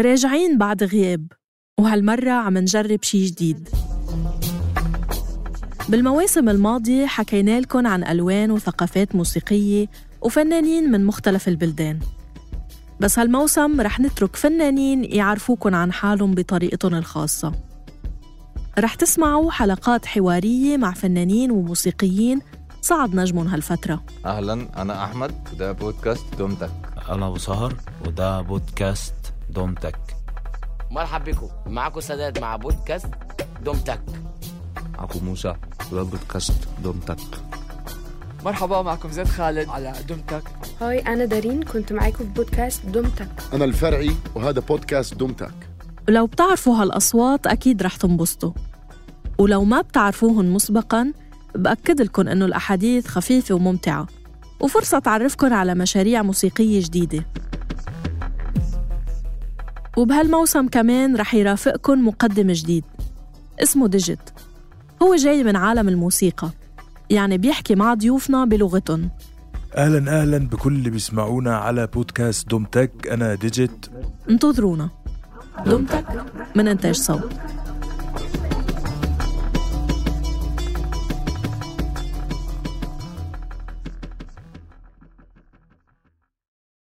راجعين بعد غياب. وهالمرة عم نجرب شي جديد. بالمواسم الماضية حكينا لكم عن ألوان وثقافات موسيقية وفنانين من مختلف البلدان. بس هالموسم رح نترك فنانين يعرفوكن عن حالهم بطريقتهم الخاصة. رح تسمعوا حلقات حوارية مع فنانين وموسيقيين صعد نجمهم هالفترة. أهلا أنا أحمد وده بودكاست دومتك. أنا أبو سهر وده بودكاست دومتك. مرحب بكم. معكم سداد مع بودكاست دومتك. اخو موسى وده بودكاست دومتك. مرحبا معكم زيد خالد على دمتك هاي أنا دارين كنت معاكم في بودكاست دمتك أنا الفرعي وهذا بودكاست دمتك ولو بتعرفوا هالأصوات أكيد رح تنبسطوا. ولو ما بتعرفوهن مسبقاً بأكد لكم إنه الأحاديث خفيفة وممتعة. وفرصة تعرفكن على مشاريع موسيقية جديدة. وبهالموسم كمان رح يرافقكن مقدم جديد. اسمه ديجيت. هو جاي من عالم الموسيقى. يعني بيحكي مع ضيوفنا بلغتهم أهلا أهلا بكل اللي بيسمعونا على بودكاست دم تك أنا ديجيت. انتظرونا. دم تك من إنتاج صوت.